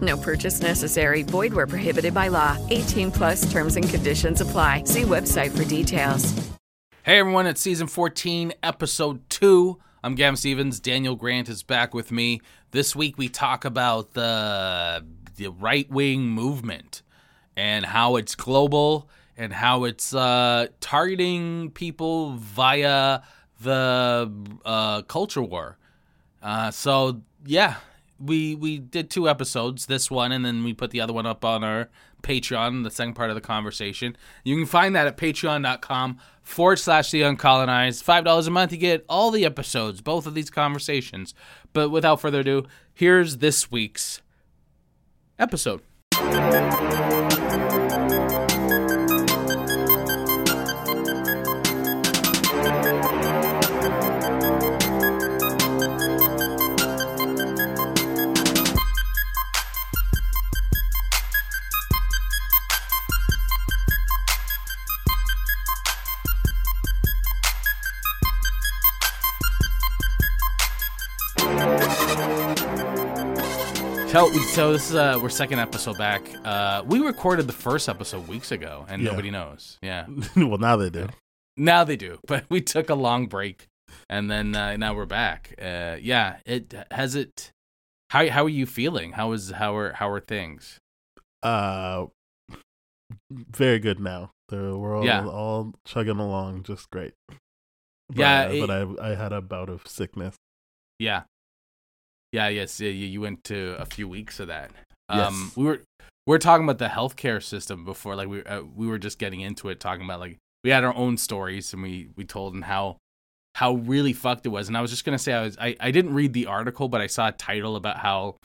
No purchase necessary. Void where prohibited by law. 18 plus terms and conditions apply. See website for details. Hey everyone, it's season 14, episode 2. I'm Gavin Stevens. Daniel Grant is back with me. This week we talk about the, the right wing movement and how it's global and how it's uh, targeting people via the uh, culture war. Uh, so, yeah, we we did two episodes, this one, and then we put the other one up on our Patreon, the second part of the conversation. You can find that at patreon.com forward slash the uncolonized. $5 a month, you get all the episodes, both of these conversations. But without further ado, here's this week's episode. Tell, so this is uh, we're second episode back. Uh, we recorded the first episode weeks ago, and Yeah. nobody knows. Yeah, well, now they do. now they do, but we took a long break, and then uh, now we're back. Uh, yeah, it has it. How how are you feeling? How is how are how are things? Uh, very good now. The we're all, Yeah. all chugging along just great. But, Yeah, uh, it- but I I had a bout of sickness. Yeah, yeah, yes. Yeah, you, went to a few weeks of that. Um, Yes. we were we were talking about the healthcare system before, like we uh, we were just getting into it, talking about like we had our own stories and we we told them how how really fucked it was. And I was just gonna say I was I, I didn't read the article, but I saw a title about how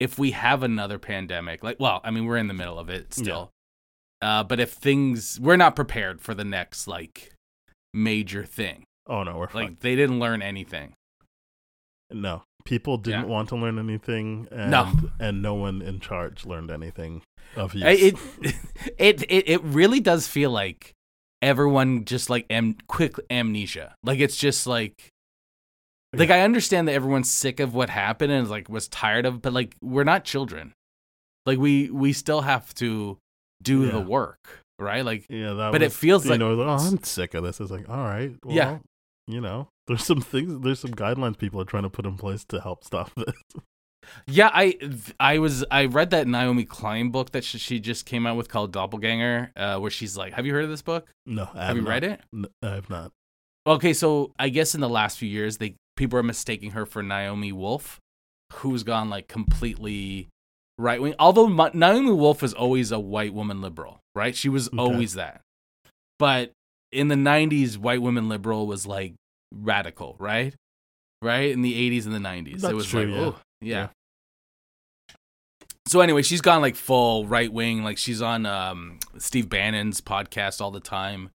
if we have another pandemic, like well, I mean we're in the middle of it still. Uh, but if things we're not prepared for the next like major thing. Oh no, we're Like fucked. they didn't learn anything. No, people didn't Yeah. want to learn anything, and No. and no one in charge learned anything of use. It, it it it really does feel like everyone just like am quick amnesia. Like it's just like like I understand that everyone's sick of what happened and like was tired of, but like we're not children. Like we we still have to do the work, right? Like yeah, that but it feels like- know, oh, I'm sick of this. It's like, all right, well, Yeah. You know, there's some things, there's some guidelines people are trying to put in place to help stop this. yeah, I I was I read that Naomi Klein book that she, she just came out with called Doppelganger, uh, where she's like, have you heard of this book? No, I Have you not. read it? I have not. Okay, so I guess in the last few years, they people are mistaking her for Naomi Wolf, who's gone like completely right wing. Although Ma- Naomi Wolf was always a white woman liberal, right? She was Okay. always that. But in the '90s, white women liberal was like radical, right? Right in the '80s and the '90s, it was true, like, yeah. oh, yeah. Yeah. So anyway, she's gone like full right wing. Like she's on um, Steve Bannon's podcast all the time,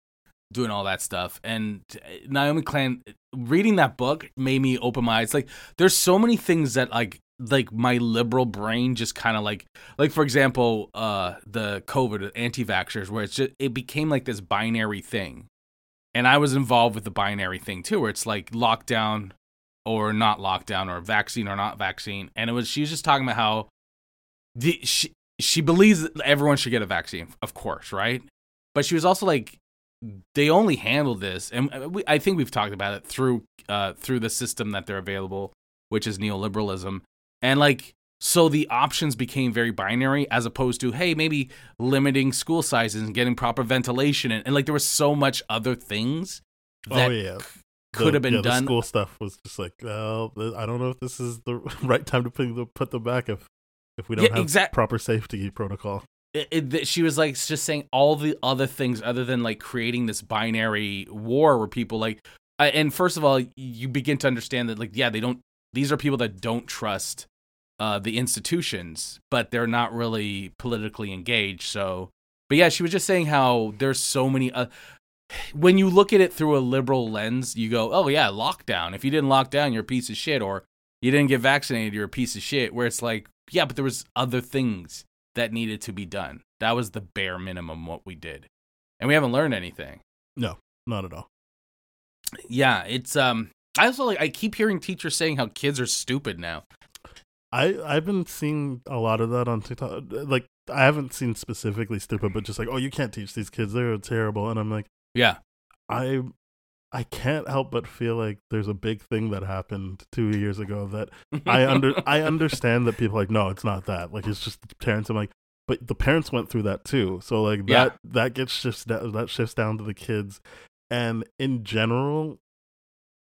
doing all that stuff. And uh, Naomi Klein, reading that book made me open my eyes. Like there's so many things that like like my liberal brain just kind of like like for example uh the covid anti-vaxxers where it's just it became like this binary thing and i was involved with the binary thing too where it's like lockdown or not lockdown or vaccine or not vaccine. And it was she was just talking about how the she, she believes that everyone should get a vaccine of course right? But she was also like they only handle this and uh, we, i think we've talked about it through uh through the system that they're available which is neoliberalism. And like So the options became very binary as opposed to, hey, maybe limiting school sizes and getting proper ventilation. And, and like there was so much other things that oh yeah, could The- have been yeah, done. The school stuff was just like, well, I don't know if this is the right time to put the, put them back if if we don't Yeah, have exact- proper safety protocol. it, it, she was like just saying all the other things other than like creating this binary war where people like uh, and first of all you begin to understand that like yeah they don't these are people that don't trust uh the institutions but they're not really politically engaged so but yeah she was just saying how there's so many uh, when you look at it through a liberal lens you go oh yeah lockdown if you didn't lock down you're a piece of shit or you didn't get vaccinated you're a piece of shit where it's like yeah but there was other things that needed to be done. That was the bare minimum what we did. And we haven't learned anything. No, not at all. Yeah, it's um I also like I keep hearing teachers saying how kids are stupid now. I I've been seeing a lot of that on TikTok. Like I haven't seen specifically stupid, but just like, oh, you can't teach these kids; they're terrible. And I'm like, Yeah. I I can't help but feel like there's a big thing that happened two years ago that I under I understand that people are like, no, it's not that. Like it's just the parents. I'm like, but the parents went through that too. So like Yeah. that that gets shifts that, that shifts down to the kids. And in general,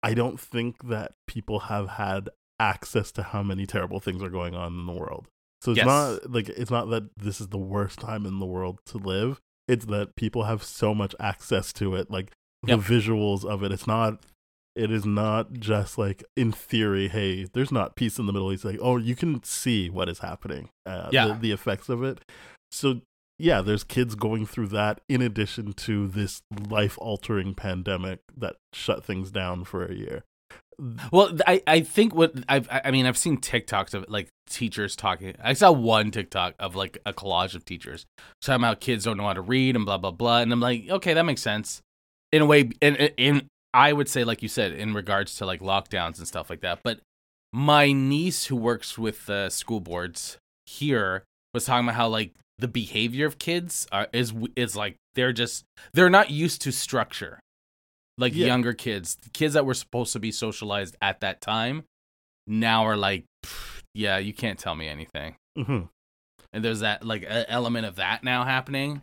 I don't think that people have had access to how many terrible things are going on in the world. So it's Yes. not like it's not that this is the worst time in the world to live. It's that people have so much access to it, like the Yep. visuals of it. It's not it is not just like in theory, hey, there's not peace in the Middle East. Like, oh, you can see what is happening, uh, Yeah. the, the effects of it. So, yeah, there's kids going through that in addition to this life altering pandemic that shut things down for a year. Well, I, I think what I've I mean I've seen TikToks of like teachers talking. I saw one TikTok of like a collage of teachers talking about kids don't know how to read and blah blah blah, and I'm like, okay, that makes sense in a way. In in I would say, like you said, in regards to like lockdowns and stuff like that. But my niece who works with uh, school boards here was talking about how like the behavior of kids are, is is like they're just they're not used to structure like Yeah. younger kids kids that were supposed to be socialized at that time now are like yeah you can't tell me anything hmm and there's that like a element of that now happening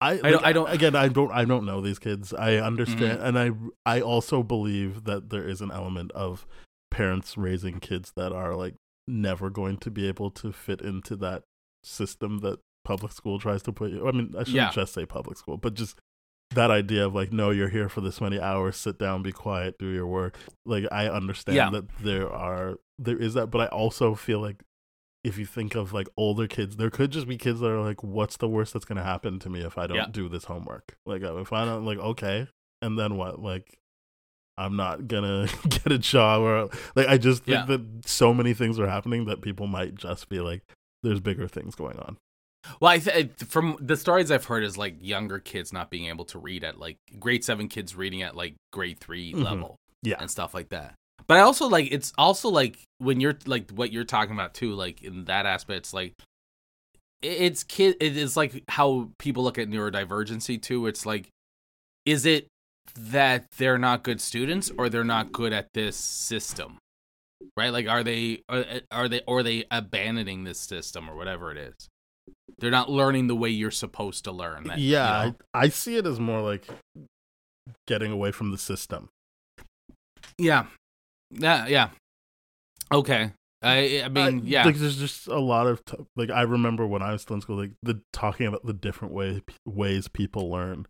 I, don't- I don't- again I don't I don't know these kids. I understand and I I also believe that there is an element of parents raising kids that are like never going to be able to fit into that system that public school tries to put you. I mean, I shouldn't Yeah. just say public school, but just that idea of like no you're here for this many hours, sit down, be quiet, do your work. Like I understand Yeah. that there are there is that, but I also feel like if you think of like older kids, there could just be kids that are like, "What's the worst that's gonna happen to me if I don't Yeah. do this homework?" Like, uh, if I don't, like, okay, and then what? Like, I'm not gonna get a job, or like, I just think Yeah. that so many things are happening that people might just be like, "There's bigger things going on." Well i th- from the stories i've heard is like younger kids not being able to read at like grade 7 kids reading at like grade 3 Mhm. level Yeah, and stuff like that. But I also like it's also like when you're like what you're talking about too, like in that aspect, it's like it's kid. It is like how people look at neurodivergency too. It's like, is it that they're not good students or they're not good at this system, right? Like, are they are, are they or are they abandoning this system or whatever it is? They're not learning the way you're supposed to learn. That, you yeah, know? I, I see it as more like getting away from the system. yeah, yeah, yeah. Okay, I I mean, Uh, yeah. like there's just a lot of t- like I remember when I was still in school, like the talking about the different way ways people learn,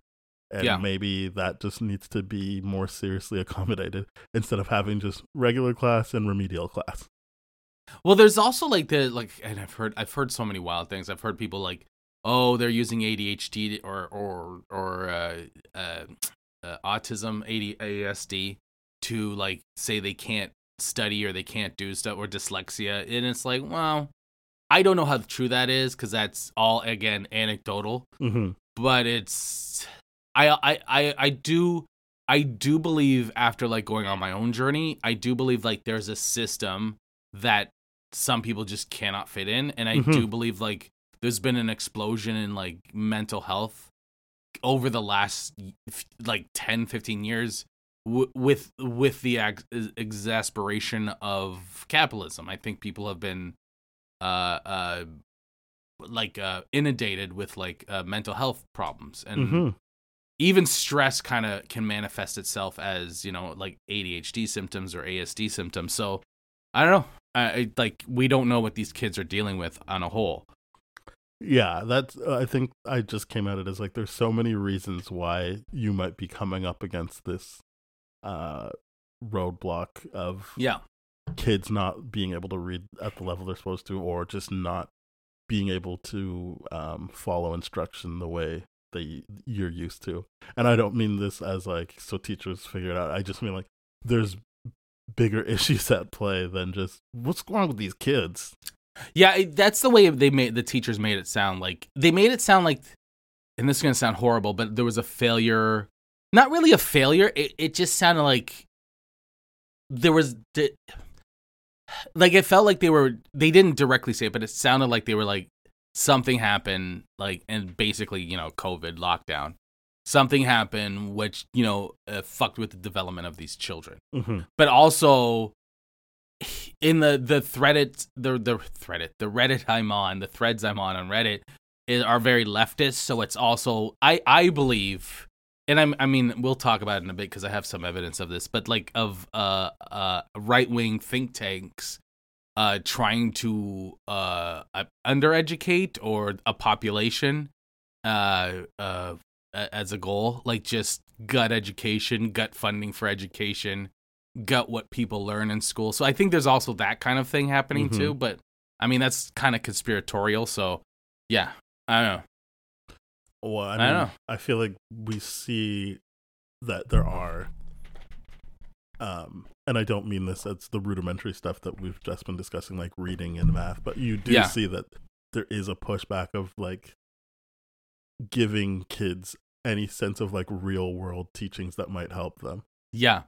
and Yeah. maybe that just needs to be more seriously accommodated instead of having just regular class and remedial class. Well, there's also like the like, and I've heard I've heard so many wild things. I've heard people like, oh, they're using ADHD or or or uh, uh, uh, autism, AD, ASD, to like say they can't study or they can't do stuff or dyslexia, and it's like, well, I don't know how true that is because that's all again anecdotal. Hmm but it's I, I I I do I do believe after like going on my own journey, I do believe like there's a system that some people just cannot fit in and I Mhm. do believe like there's been an explosion in like mental health over the last like 10 15 years w- with with the ex- exasperation of capitalism. I think people have been uh, uh, like uh, inundated with like uh, mental health problems and hmm even stress kind of can manifest itself as you know like ADHD symptoms or ASD symptoms. So I don't know. I, I like we don't know what these kids are dealing with on a whole. Yeah, that's. Uh, I think I just came at it as like there's so many reasons why you might be coming up against this uh roadblock of Yeah. kids not being able to read at the level they're supposed to, or just not being able to um, follow instruction the way that you're used to. And I don't mean this as like so teachers figure it out. I just mean like there's bigger issues at play than just what's wrong with these kids. Yeah, that's the way they made the teachers made it sound like they made it sound like and this is going to sound horrible, but there was a failure. Not really a failure. It it just sounded like there was like it felt like they were they didn't directly say it, but it sounded like they were like something happened like and basically, you know, COVID lockdown. Something happened which, you know, uh, fucked with the development of these children Mm-hmm. but also in the the threaded the the threaded the Reddit I'm on the threads I'm on on Reddit is, are very leftist. So it's also I I believe, and I'm I mean we'll talk about it in a bit because I have some evidence of this, but like of uh uh right wing think tanks. Uh, trying to uh uh, undereducate or a population, uh, uh, as a goal, like just gut education, gut funding for education, gut what people learn in school. So I think there's also that kind of thing happening Mhm. too. But I mean, that's kind of conspiratorial. So yeah, I don't know. Well, I, I mean, don't I, feel like we see that there are, um, and I don't mean this as the rudimentary stuff that we've just been discussing, like reading and math, but you do Yeah. see that there is a pushback of like giving kids any sense of like real world teachings that might help them. Yeah,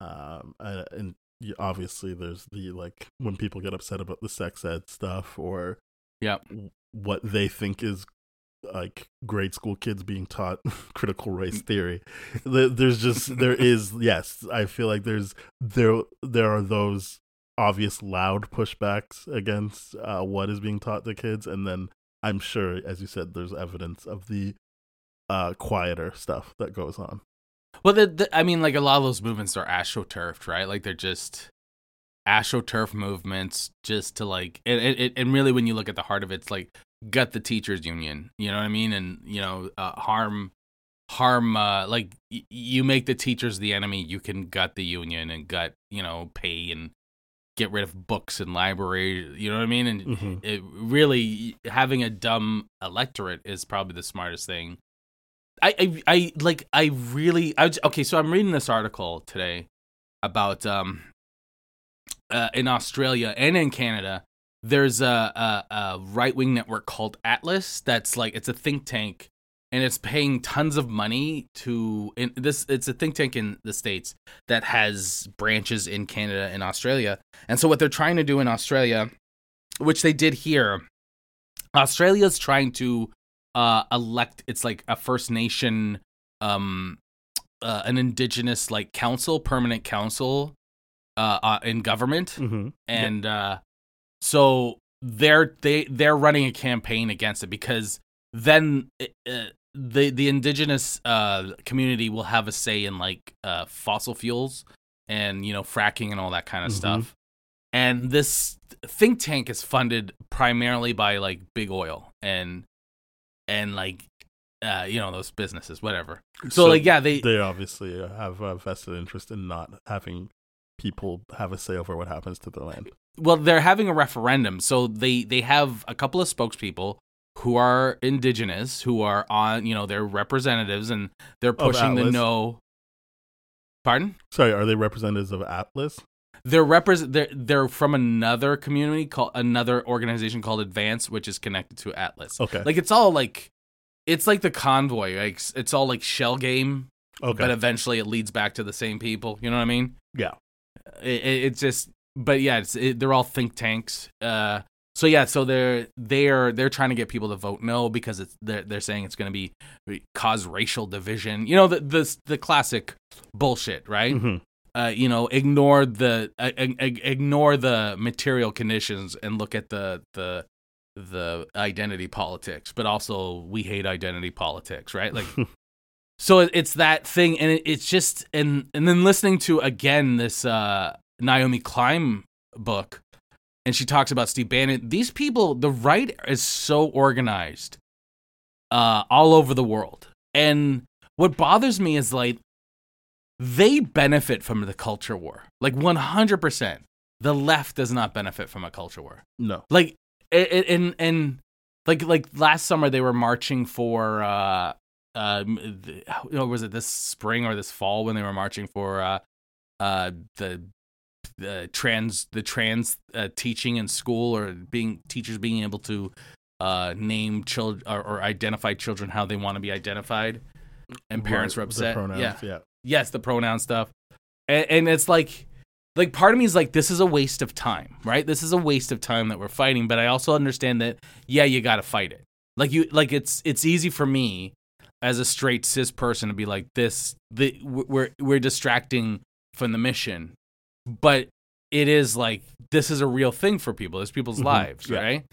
Um, and, and obviously there's the like when people get upset about the sex ed stuff or yeah, what they think is like grade school kids being taught critical race theory. There's just there is yes i feel like there's there there are those obvious loud pushbacks against uh, what is being taught to kids. And then i'm sure as you said there's evidence of the uh quieter stuff that goes on Well, the, the, I mean, like a lot of those movements are astroturfed, right? Like they're just astroturf movements, just to like, and, and, and really, when you look at the heart of it, it's like gut the teachers union. You know what I mean? And you know, uh, harm, harm. Uh, like y- you make the teachers the enemy, you can gut the union and gut, you know, pay and get rid of books and library. You know what I mean? And Mhm. it really having a dumb electorate is probably the smartest thing. I, I, I like, I really, I was, okay. So I'm reading this article today about, um, uh, in Australia and in Canada, there's a, a, a right wing network called Atlas that's like, it's a think tank and it's paying tons of money to, in this, it's a think tank in the States that has branches in Canada and Australia. And so what they're trying to do in Australia, which they did here, Australia's trying to uh elect it's like a first nation um uh, an indigenous like council permanent council uh, uh in government mm-hmm. and uh so they're they they're running a campaign against it because then uh, the the indigenous uh community will have a say in like uh fossil fuels and you know fracking and all that kind of Mhm. stuff and this think tank is funded primarily by like big oil and and like uh you know those businesses whatever. So, like yeah they they obviously have a vested interest in not having people have a say over what happens to the land. Well they're having a referendum. So they they have a couple of spokespeople who are indigenous who are on you know they're representatives and they're pushing the no. Pardon? Sorry are they representatives of atlas they're represent they're, they're from another community called another organization called advance which is connected to atlas. Okay. Like it's all like it's like the convoy like it's all like shell game okay. but eventually it leads back to the same people. You know what i mean? Yeah. It, it, it's just but yeah it's it, they're all think tanks. Uh so yeah so they're they're they're trying to get people to vote no because it's they're, they're saying it's going to be cause racial division. You know the the the classic bullshit right? Mhm. Uh, you know, ignore the uh, ignore the material conditions and look at the the the identity politics, but also we hate identity politics, right? Like, so it's that thing, and it's just and and then listening to again this uh, Naomi Klein book, and she talks about Steve Bannon. These people, the right is so organized, uh, all over the world, and what bothers me is like they benefit from the culture war, like one hundred percent. The left does not benefit from a culture war. No, like and and like like last summer they were marching for uh uh you was it this spring or this fall when they were marching for uh uh the the trans the trans uh, teaching in school or being teachers being able to uh name children or, or identify children how they want to be identified and parents right, were upset pronouns, yeah. yeah yes the pronoun stuff and, and it's like like part of me is like this is a waste of time right this is a waste of time that we're fighting but i also understand that yeah you gotta fight it like you like it's it's easy for me as a straight cis person to be like this the we're we're distracting from the mission but it is like this is a real thing for people it's people's mm-hmm. lives yeah. right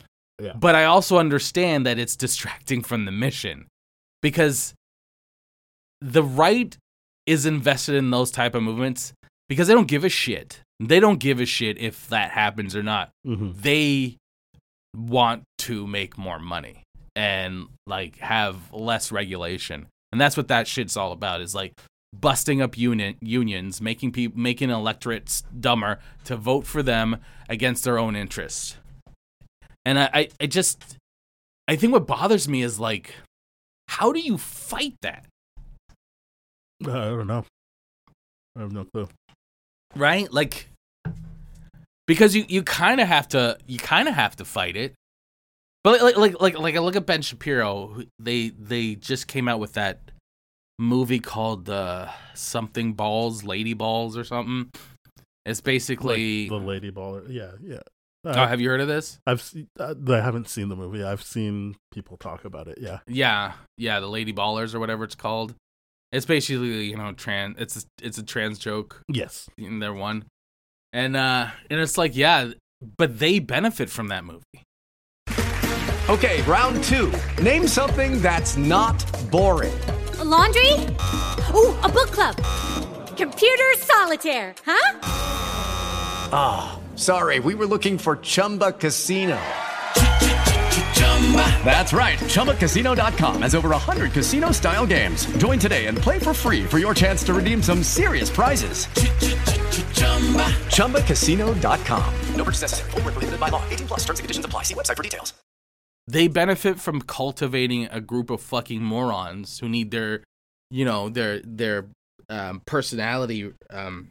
yeah. but i also understand that it's distracting from the mission because the right is invested in those type of movements because they don't give a shit. They don't give a shit if that happens or not. Mm-hmm. They want to make more money and like have less regulation. And that's what that shit's all about is like busting up union unions, making people making electorates dumber to vote for them against their own interests. And I, I, I just I think what bothers me is like how do you fight that? I don't know. I have no clue right? Like because you you kind of have to you kind of have to fight it. But like like like like I look at Ben Shapiro, they they just came out with that movie called uh, something balls, lady balls or something. It's basically like the lady baller. Yeah, yeah. Uh, oh, have you heard of this? I've seen, uh, I haven't seen the movie. I've seen people talk about it. Yeah. Yeah, yeah, the lady ballers or whatever it's called. It's basically you know trans. It's a, it's a trans joke. Yes, in their one, and uh, and it's like yeah, but they benefit from that movie. Okay, round two. Name something that's not boring. A laundry. Ooh, a book club. Computer solitaire. Huh? Ah, oh, sorry. We were looking for Chumba Casino. That's right. ChumbaCasino.com has over 100 casino style games. Join today and play for free for your chance to redeem some serious prizes. ChumbaCasino.com. No purchase necessary. Full prohibited by law. 18 plus terms and conditions apply. See website for details. They benefit from cultivating a group of fucking morons who need their, you know, their, their um, personality um,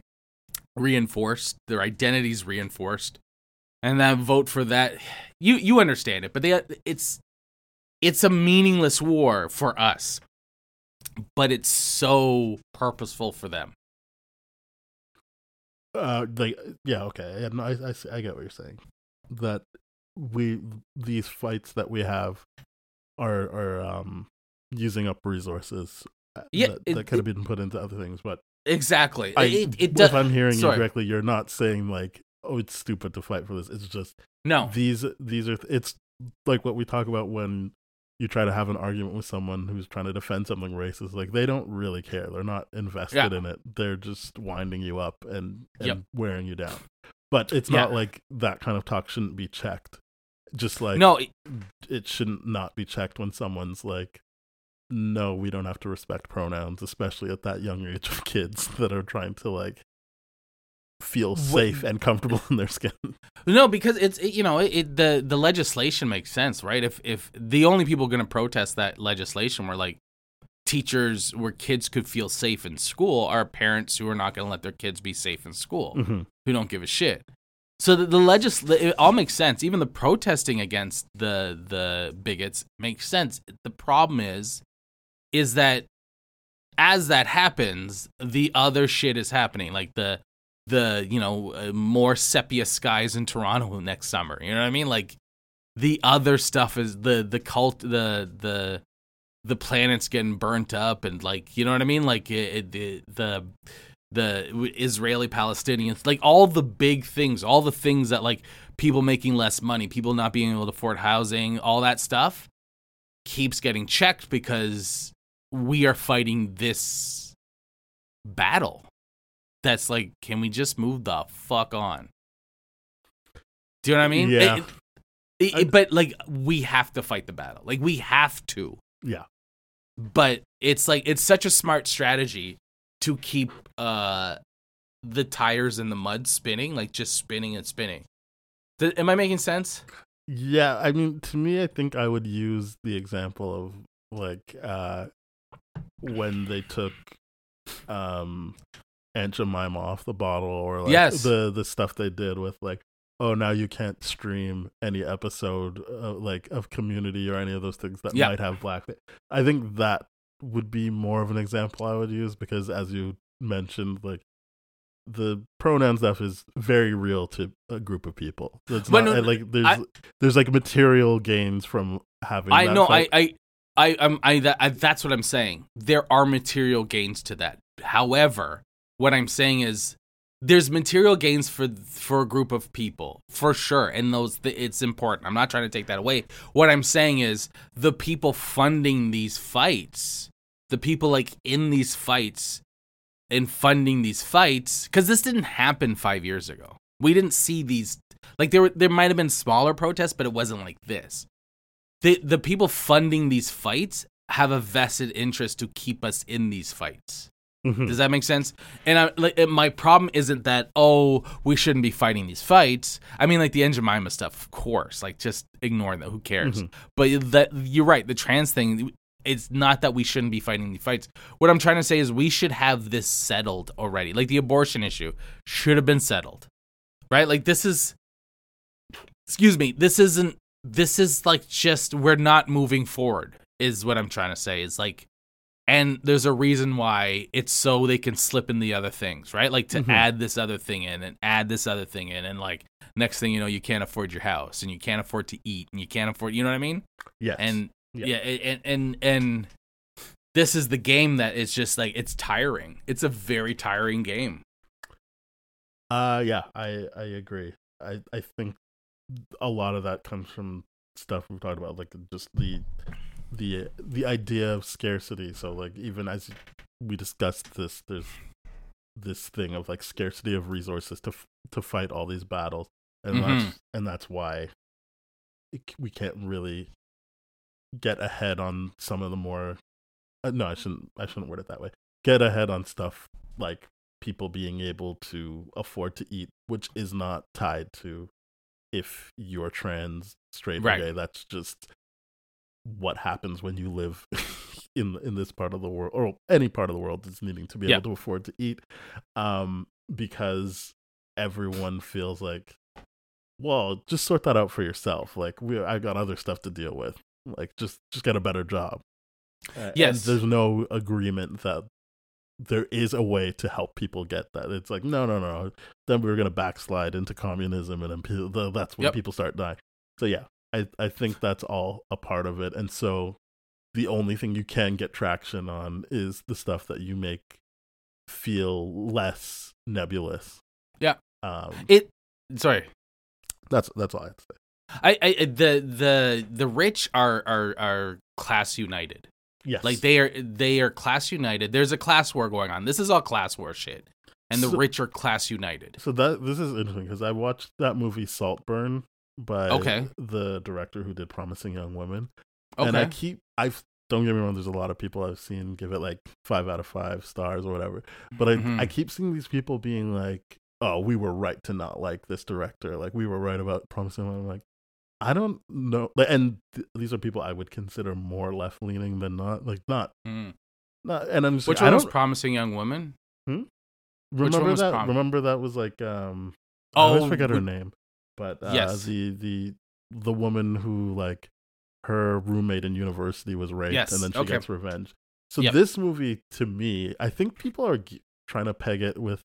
reinforced, their identities reinforced and then vote for that. You you understand it, but they it's it's a meaningless war for us, but it's so purposeful for them. Uh, like yeah, okay, I, I I get what you're saying. That we these fights that we have are are um using up resources uh, yeah, that, it, that could have been put into other things, but exactly. I, it, it, if I'm hearing sorry. you correctly, you're not saying like oh, it's stupid to fight for this. It's just no. These these are it's like what we talk about when you try to have an argument with someone who's trying to defend something racist. Like they don't really care. They're not invested yeah. in it. They're just winding you up and, and yep. wearing you down. But it's yeah. not like that kind of talk shouldn't be checked. Just like no, it, it shouldn't not be checked when someone's like, no, we don't have to respect pronouns, especially at that young age of kids that are trying to like feel safe and comfortable in their skin. No, because it's it, you know it, the the legislation makes sense, right? If if the only people going to protest that legislation were like teachers where kids could feel safe in school are parents who are not going to let their kids be safe in school, mm-hmm. who don't give a shit. So the, the legis it all makes sense. Even the protesting against the the bigots makes sense. The problem is is that as that happens, the other shit is happening. Like the the you know uh, more sepia skies in Toronto next summer. You know what I mean? Like the other stuff is the the cult the the the planets getting burnt up and like you know what I mean? Like it, it, the the the Israeli Palestinians, like all the big things, all the things that like people making less money, people not being able to afford housing, all that stuff keeps getting checked because we are fighting this battle. That's like, can we just move the fuck on? Do you know what I mean? Yeah. It- it- it- but like, we have to fight the battle. Like, we have to Yeah. but it's like it's such a smart strategy to keep uh the tires in the mud spinning like just spinning and spinning Th- am i making sense Yeah, I mean, to me, I think I would use the example of like uh when they took um Aunt Jemima off the bottle, or like Yes. the the stuff they did with like, oh, now you can't stream any episode uh, like of Community or any of those things that Yeah. might have black. I think that would be more of an example I would use because, as you mentioned, like the pronoun stuff is very real to a group of people. It's But not no, like there's I- there's like material gains from having. i that know fight. i i i i'm i that I, that's what i'm saying there are material gains to that however what i'm saying is there's material gains for for a group of people for sure. And those it's important. I'm not trying to take that away. What i'm saying is the people funding these fights the people like in these fights and funding these fights because this didn't happen five years ago. We didn't see these like there were there might have been smaller protests but it wasn't like this. The the people funding these fights have a vested interest to keep us in these fights Mhm. does that make sense? And I, like, my problem isn't that oh we shouldn't be fighting these fights. I mean like the Jemima stuff, of course. Like just ignore that. Who cares? But that you're right. The trans thing. It's not that we shouldn't be fighting these fights. What I'm trying to say is we should have this settled already. Like the abortion issue should have been settled, right? Like this is. Excuse me. This isn't. This is like just we're not moving forward. Is what I'm trying to say. Is like and there's a reason why it's so they can slip in the other things, right? Like to Mhm. add this other thing in and add this other thing in, and like next thing you know, you can't afford your house and you can't afford to eat and you can't afford, you know what I mean? yes, And Yeah. yeah, and and and this is the game that is just like it's tiring. It's a very tiring game. Uh yeah, I I agree. I I think a lot of that comes from stuff we've talked about, like just the the the idea of scarcity. So like even as we discussed this, there's this thing of like scarcity of resources to f- to fight all these battles, and that's and that's why it, we can't really get ahead on some of the more. Uh, no, I shouldn't. I shouldn't word it that way. Get ahead on stuff like people being able to afford to eat, which is not tied to if you're trans, straight, Right. or gay. That's just what happens when you live in in this part of the world or any part of the world that's needing to be Yeah. able to afford to eat um because everyone feels like well just sort that out for yourself. Like we i got other stuff to deal with. Like just just get a better job. Uh, and Yes. there's no agreement that there is a way to help people get that. It's like no no no. Then we're going to backslide into communism and then pe- that's when Yep. people start dying. So yeah I, I think that's all a part of it. And so the only thing you can get traction on is the stuff that you make feel less nebulous. Yeah. Um It sorry. that's that's all I have to say. I, I the the the rich are are are class united. Yes. Like they are they are class united. There's a class war going on. This is all class war shit. And the So- rich are class united. So that this is interesting because I watched that movie Saltburn by Okay. the director who did Promising Young Women. Okay. And I keep I've don't get me wrong, there's a lot of people I've seen give it like five out of five stars or whatever. But I Mhm. I keep seeing these people being like, Oh, we were right to not like this director. Like we were right about Promising Young Women. I'm like, I don't know and th- these are people I would consider more left leaning than not. Like not Mm. not and I'm just Which like, I one was promising young woman? which remember that Prom- remember that was like um I always Oh, forget her would- name. But uh, Yes. the the the woman who like her roommate in university was raped Yes, and then she okay. gets revenge. So Yep. this movie to me, I think people are g- trying to peg it with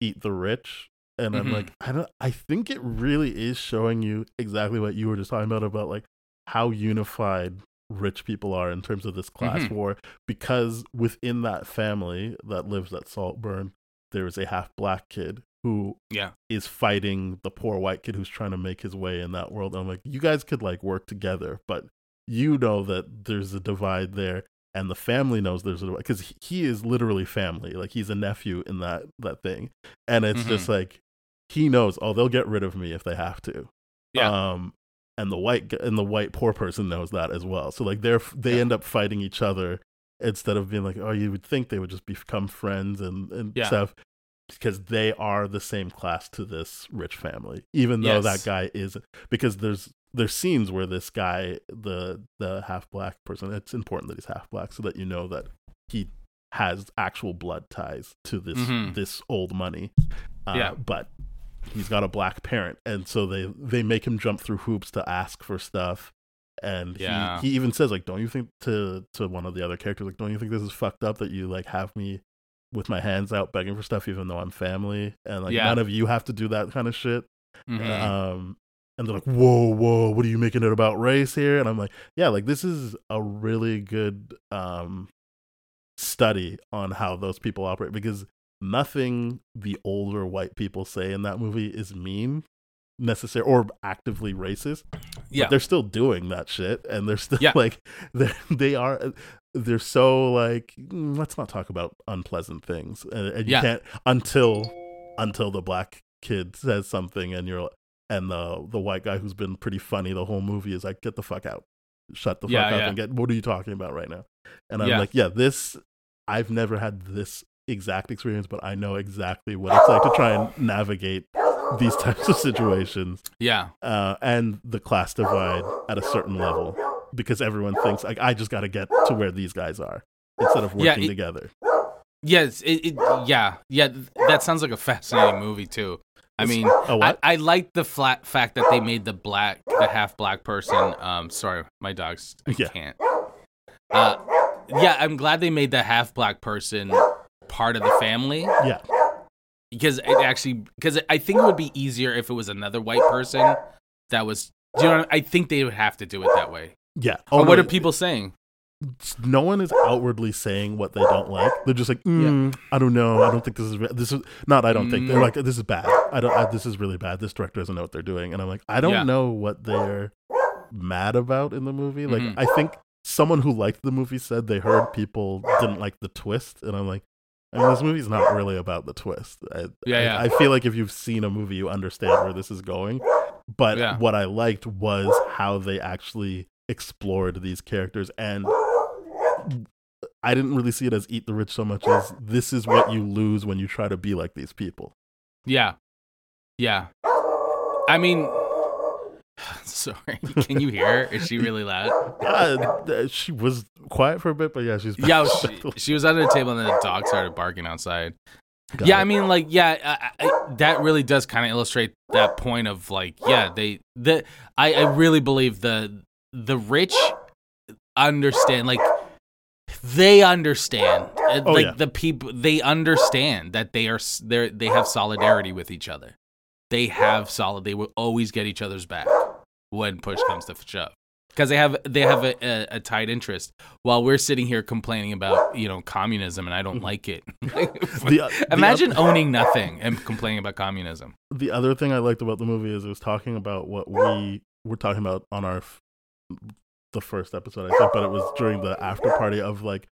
Eat the Rich and I'm Mhm. like I don't I think it really is showing you exactly what you were just talking about about like how unified rich people are in terms of this class Mhm. war because within that family that lives at Saltburn there is a half black kid who Yeah. is fighting the poor white kid who's trying to make his way in that world. I'm like, you guys could like work together, but you know that there's a divide there, and the family knows there's a divide because he is literally family. Like he's a nephew in that that thing, and it's just like he knows. Oh, they'll get rid of me if they have to. Yeah. Um, and the white and the white poor person knows that as well. So like they're they Yeah. end up fighting each other instead of being like, oh, you would think they would just become friends and and Yeah. stuff because they are the same class to this rich family, even though Yes. that guy is because there's there's scenes where this guy the the half black person it's important that he's half black so that you know that he has actual blood ties to this Mhm. this old money uh, Yeah. but he's got a black parent and so they they make him jump through hoops to ask for stuff and Yeah. he, he even says like don't you think to to one of the other characters like don't you think this is fucked up that you like have me with my hands out begging for stuff even though i'm family and like Yeah. none of you have to do that kind of shit Mhm. um and they're like whoa whoa what are you making it about race here and i'm like yeah like this is a really good um study on how those people operate because nothing the older white people say in that movie is mean necessary or actively racist yeah. they're still doing that shit and they're still Yeah. like they they are they're so like "Mm, let's not talk about unpleasant things and, and you Yeah. can't until until the black kid says something and you're and the the white guy who's been pretty funny the whole movie is like get the fuck out shut the fuck Yeah, up yeah. and get what are you talking about right now and i'm like yeah this i've never had this exact experience but i know exactly what it's like to try and navigate these types of situations yeah. uh, and the class divide at a certain level because everyone thinks like I just got to get to where these guys are instead of Yeah, working it- together. Yes, it, it yeah, yeah. That sounds like a fascinating movie too. I mean, I, what? I like the flat fact that they made the black, the half black person. Um, sorry, my dog's. I Yeah. can't. Uh, yeah, I'm glad they made the half black person part of the family Yeah, because it actually because I think it would be easier if it was another white person that was. Do you know? What I, I think they would have to do it that way. Yeah. Oh, Oh, what are people saying? No one is outwardly saying what they don't like. They're just like, mm, I don't know. I don't think this is re- this is not. I don't think they're Mm. like this is bad. I don't. I, this is really bad. This director doesn't know what they're doing. And I'm like, I don't Yeah. know what they're mad about in the movie. Like, Mhm. I think someone who liked the movie said they heard people didn't like the twist, and I'm like. I mean, this movie's not really about the twist. I, Yeah, I, yeah. I feel like if you've seen a movie, you understand where this is going. But Yeah. what I liked was how they actually explored these characters, and I didn't really see it as eat the rich so much as this is what you lose when you try to be like these people. Yeah. Yeah. I mean, sorry. Can you hear her? Is she really loud? Uh, she was quiet for a bit, but yeah, she's. Yeah, she, she was under the table and then the dog started barking outside. Got yeah, it. I mean, like, yeah, I, I, that really does kind of illustrate that point of like, yeah, they, the, I, I really believe the, the rich understand, like, they understand, Uh, Oh, like yeah. the people, they understand that they are, they they have solidarity with each other. They have solid. They will always get each other's back when push comes to shove. Because they have they have a, a, a tight interest, while we're sitting here complaining about you know communism, and I don't like it. Mm-hmm. The- the Imagine oth- owning nothing and complaining about communism. the other thing I liked about the movie is it was talking about what we were talking about on our the first episode, I think, but it was during the after party of like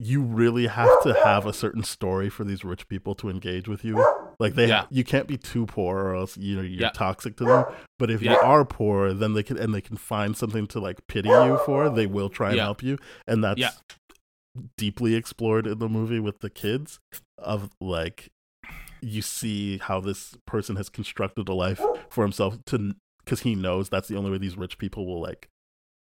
you really have to have a certain story for these rich people to engage with you. Like they, Yeah. you can't be too poor, or else you know you're Yeah. toxic to them. But if you are poor, then they can and they can find something to like pity you for. They will try and help you, and that's Yeah. deeply explored in the movie with the kids. Of like, you see how this person has constructed a life for himself to because he knows that's the only way these rich people will like.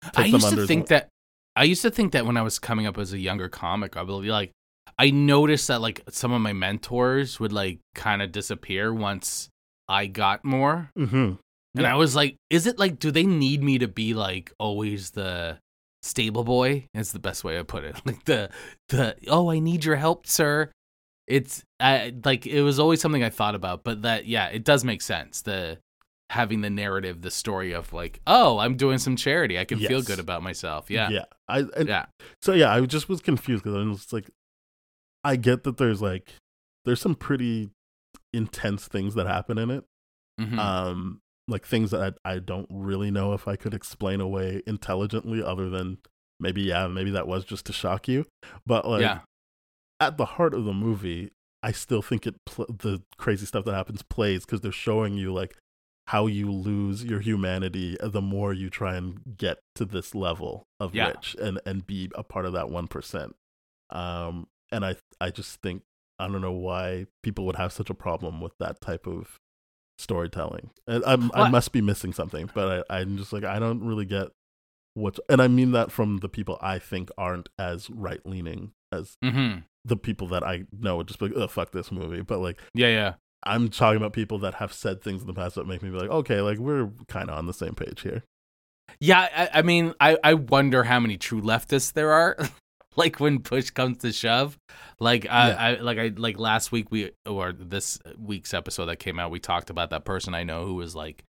Take I them used under to think that I used to think that when I was coming up as a younger comic, I would be like, I noticed that like some of my mentors would like kind of disappear once I got more, Mm-hmm. and Yeah. I was like, is it like, do they need me to be like always the stable boy? Is the best way to put it. Like the the oh, I need your help, sir. It's I like it was always something I thought about, but that yeah, it does make sense. The having the narrative, the story of like, oh, I'm doing some charity. I can feel good about myself. Yeah. yeah. I Yeah. so yeah, I just was confused because I was like, I get that there's like there's some pretty intense things that happen in it. Mhm. Um, like things that I, I don't really know if I could explain away intelligently, other than maybe yeah, maybe that was just to shock you. But like yeah. at the heart of the movie, I still think it pl- the crazy stuff that happens plays because they're showing you like how you lose your humanity the more you try and get to this level of Yeah. rich and and be a part of that one percent. Um, and I I just think I don't know why people would have such a problem with that type of storytelling. And I'm Well, I- I must be missing something, but I, I'm just like I don't really get what, and I mean that from the people I think aren't as right leaning as Mm-hmm. the people that I know would just be like, oh, fuck this movie. But like, Yeah, yeah. I'm talking about people that have said things in the past that make me be like, okay, like we're kind of on the same page here. Yeah, I, I mean, I, I wonder how many true leftists there are. like when push comes to shove, like I, Yeah. I like I like last week we or this week's episode that came out, we talked about that person I know who was like,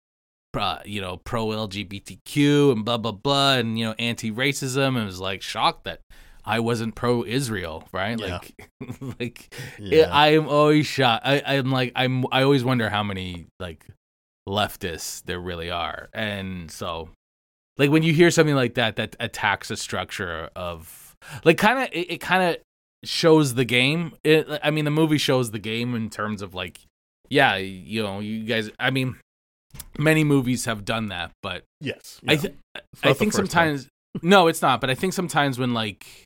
uh, you know, pro LGBTQ and blah blah blah, and you know, anti racism, and was like shocked that I wasn't pro Israel, right? Yeah. Like, like Yeah. I am always shocked. I, I'm like I'm I always wonder how many like leftists there really are, and so like when you hear something like that that attacks a structure of like kind of it, it kind of shows the game. It, I mean, the movie shows the game in terms of like, yeah, you know, you guys. I mean, many movies have done that, but yes, I th- I think sometimes no, it's not. But I think sometimes when like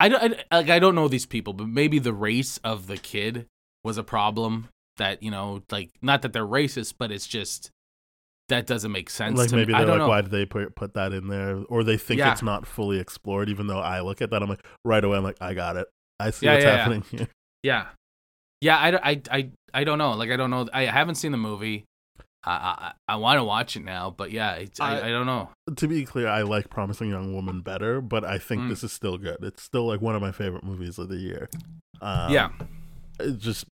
I don't I, like I don't know these people, but maybe the race of the kid was a problem. That you know, like not that they're racist, but it's just that doesn't make sense. like to me. maybe I they're don't like, know. why did they put put that in there? Or they think Yeah. it's not fully explored. Even though I look at that, I'm like right away, I'm like, I got it. I see Yeah, what's yeah. happening here. Yeah, yeah. I, I, I, I don't know. Like I don't know. I haven't seen the movie. I I, I want to watch it now, but yeah, it's, I, I- I don't know. To be clear, I like Promising Young Woman better, but I think Mm. this is still good. It's still like one of my favorite movies of the year. Um, yeah, it just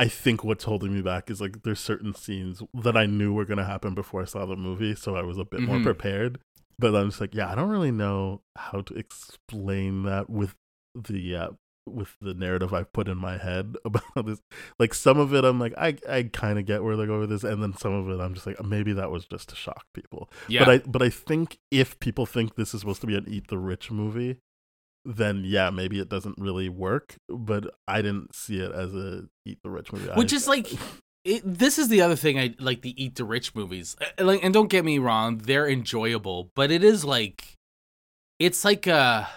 I think what's holding me back is like there's certain scenes that I knew were gonna happen before I saw the movie, so I was a bit more Mhm. prepared. But I'm just like, yeah, I don't really know how to explain that with the uh, with the narrative I've put in my head about this. Like some of it, I'm like, I I kind of get where they're going with this, and then some of it, I'm just like, maybe that was just to shock people. yeah. But I but I think if people think this is supposed to be an Eat the Rich movie, then yeah, maybe it doesn't really work. But I didn't see it as a Eat the Rich movie. Which I- is like, it, this is the other thing I like the Eat the Rich movies. Uh, Like, and don't get me wrong, they're enjoyable, but it is like, it's like a,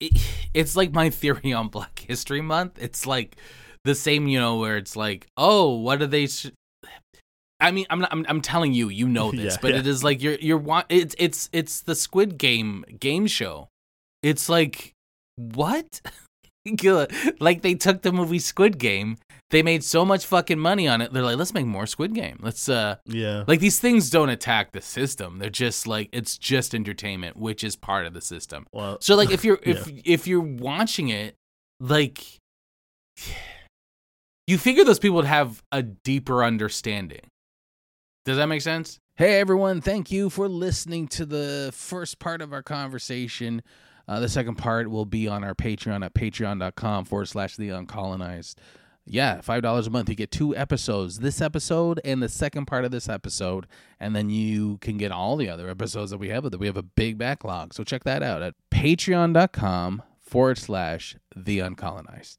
it, it's like my theory on Black History Month. It's like the same, you know, where it's like, oh, what are they? Sh-? I mean, I'm not, I'm I'm telling you, you know this, Yeah, but yeah. it is like you're you're wa- it's it's it's the Squid Game game show. It's like what? like they took the movie Squid Game, they made so much fucking money on it. They're like, let's make more Squid Game. Let's uh yeah, like these things don't attack the system. They're just like it's just entertainment, which is part of the system. well, So like if you're Yeah. if if you're watching it, like you figure those people would have a deeper understanding. Does that make sense? Hey everyone, thank you for listening to the first part of our conversation. Uh, the second part will be on our Patreon at patreon.com forward slash the uncolonized. Yeah, five dollars a month. You get two episodes. This episode and the second part of this episode, and then you can get all the other episodes that we have. That we have a big backlog. So check that out at patreon.com forward slash the uncolonized.